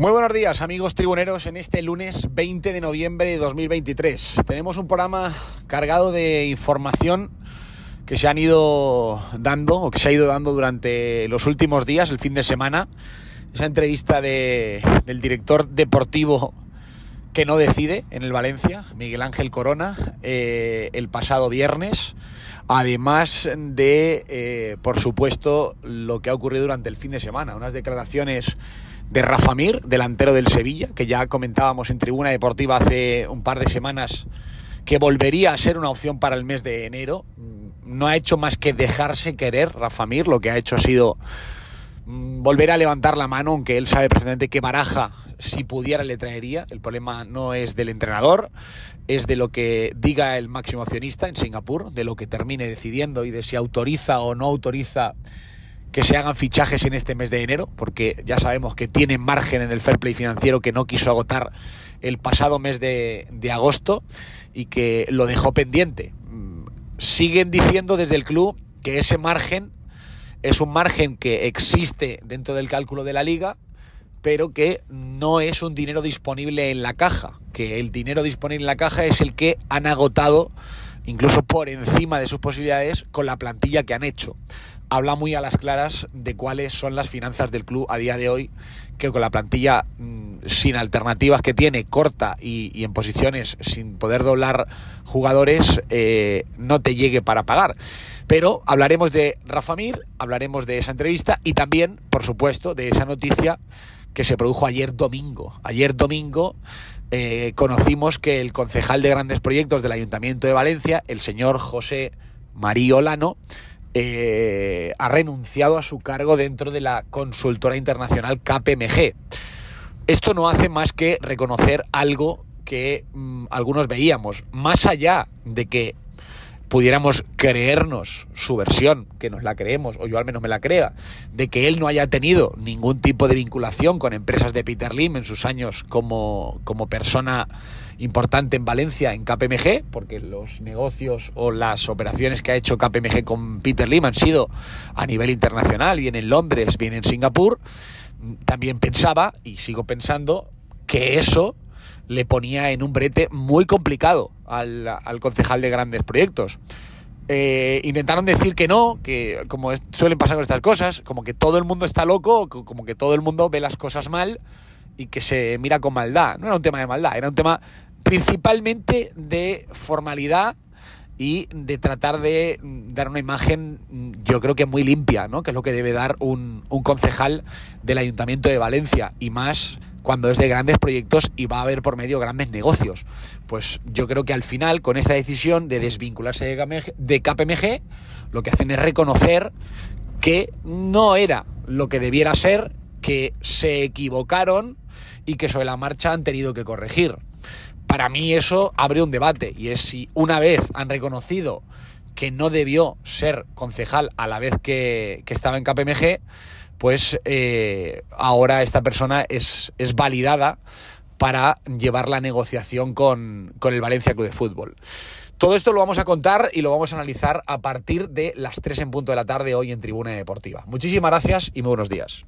Muy buenos días amigos tribuneros en este lunes 20 de noviembre de 2023. Tenemos un programa cargado de información que se han ido dando o que se ha ido dando durante los últimos días, el fin de semana. Esa entrevista de, del director deportivo que no decide en el Valencia, Miguel Ángel Corona, eh, el pasado viernes. Además de, eh, por supuesto, lo que ha ocurrido durante el fin de semana, unas declaraciones de Rafa Mir, delantero del Sevilla, que ya comentábamos en Tribuna Deportiva hace un par de semanas que volvería a ser una opción para el mes de enero. No ha hecho más que dejarse querer Rafa Mir, lo que ha hecho ha sido mm, volver a levantar la mano, aunque él sabe perfectamente que Baraja, si pudiera, le traería. El problema no es del entrenador, es de lo que diga el máximo accionista en Singapur, de lo que termine decidiendo y de si autoriza o no autoriza que se hagan fichajes en este mes de enero, porque ya sabemos que tiene margen en el fair play financiero que no quiso agotar el pasado mes de, de agosto y que lo dejó pendiente. Mm, siguen diciendo desde el club que ese margen es un margen que existe dentro del cálculo de la liga, pero que no es un dinero disponible en la caja, que el dinero disponible en la caja es el que han agotado incluso por encima de sus posibilidades con la plantilla que han hecho habla muy a las claras de cuáles son las finanzas del club a día de hoy, que con la plantilla mmm, sin alternativas que tiene, corta y, en posiciones sin poder doblar jugadores, eh, no te llegue para pagar. Pero hablaremos de Rafa Mir, hablaremos de esa entrevista y también, por supuesto, de esa noticia que se produjo ayer domingo. Ayer domingo eh, conocimos que el concejal de grandes proyectos del Ayuntamiento de Valencia, el señor José María Olano, eh, ha renunciado a su cargo dentro de la consultora internacional KPMG. Esto no hace más que reconocer algo que mmm, algunos veíamos, más allá de que pudiéramos creernos su versión, que nos la creemos, o yo al menos me la crea, de que él no haya tenido ningún tipo de vinculación con empresas de Peter Lim en sus años como, como persona importante en Valencia en KPMG, porque los negocios o las operaciones que ha hecho KPMG con Peter Lim han sido a nivel internacional, bien en Londres, bien en Singapur, también pensaba, y sigo pensando, que eso le ponía en un brete muy complicado al, al concejal de grandes proyectos. Eh, intentaron decir que no, que como suelen pasar con estas cosas, como que todo el mundo está loco, como que todo el mundo ve las cosas mal y que se mira con maldad. No era un tema de maldad, era un tema principalmente de formalidad y de tratar de dar una imagen, yo creo que muy limpia, ¿no? que es lo que debe dar un, un concejal del Ayuntamiento de Valencia y más cuando es de grandes proyectos y va a haber por medio grandes negocios. Pues yo creo que al final, con esta decisión de desvincularse de KPMG, lo que hacen es reconocer que no era lo que debiera ser, que se equivocaron y que sobre la marcha han tenido que corregir. Para mí eso abre un debate y es si una vez han reconocido que no debió ser concejal a la vez que, que estaba en KPMG, pues eh, ahora esta persona es, es, validada para llevar la negociación con, con, el Valencia Club de Fútbol. Todo esto lo vamos a contar y lo vamos a analizar a partir de las 3 en punto de la tarde hoy en Tribuna Deportiva. Muchísimas gracias y muy buenos días.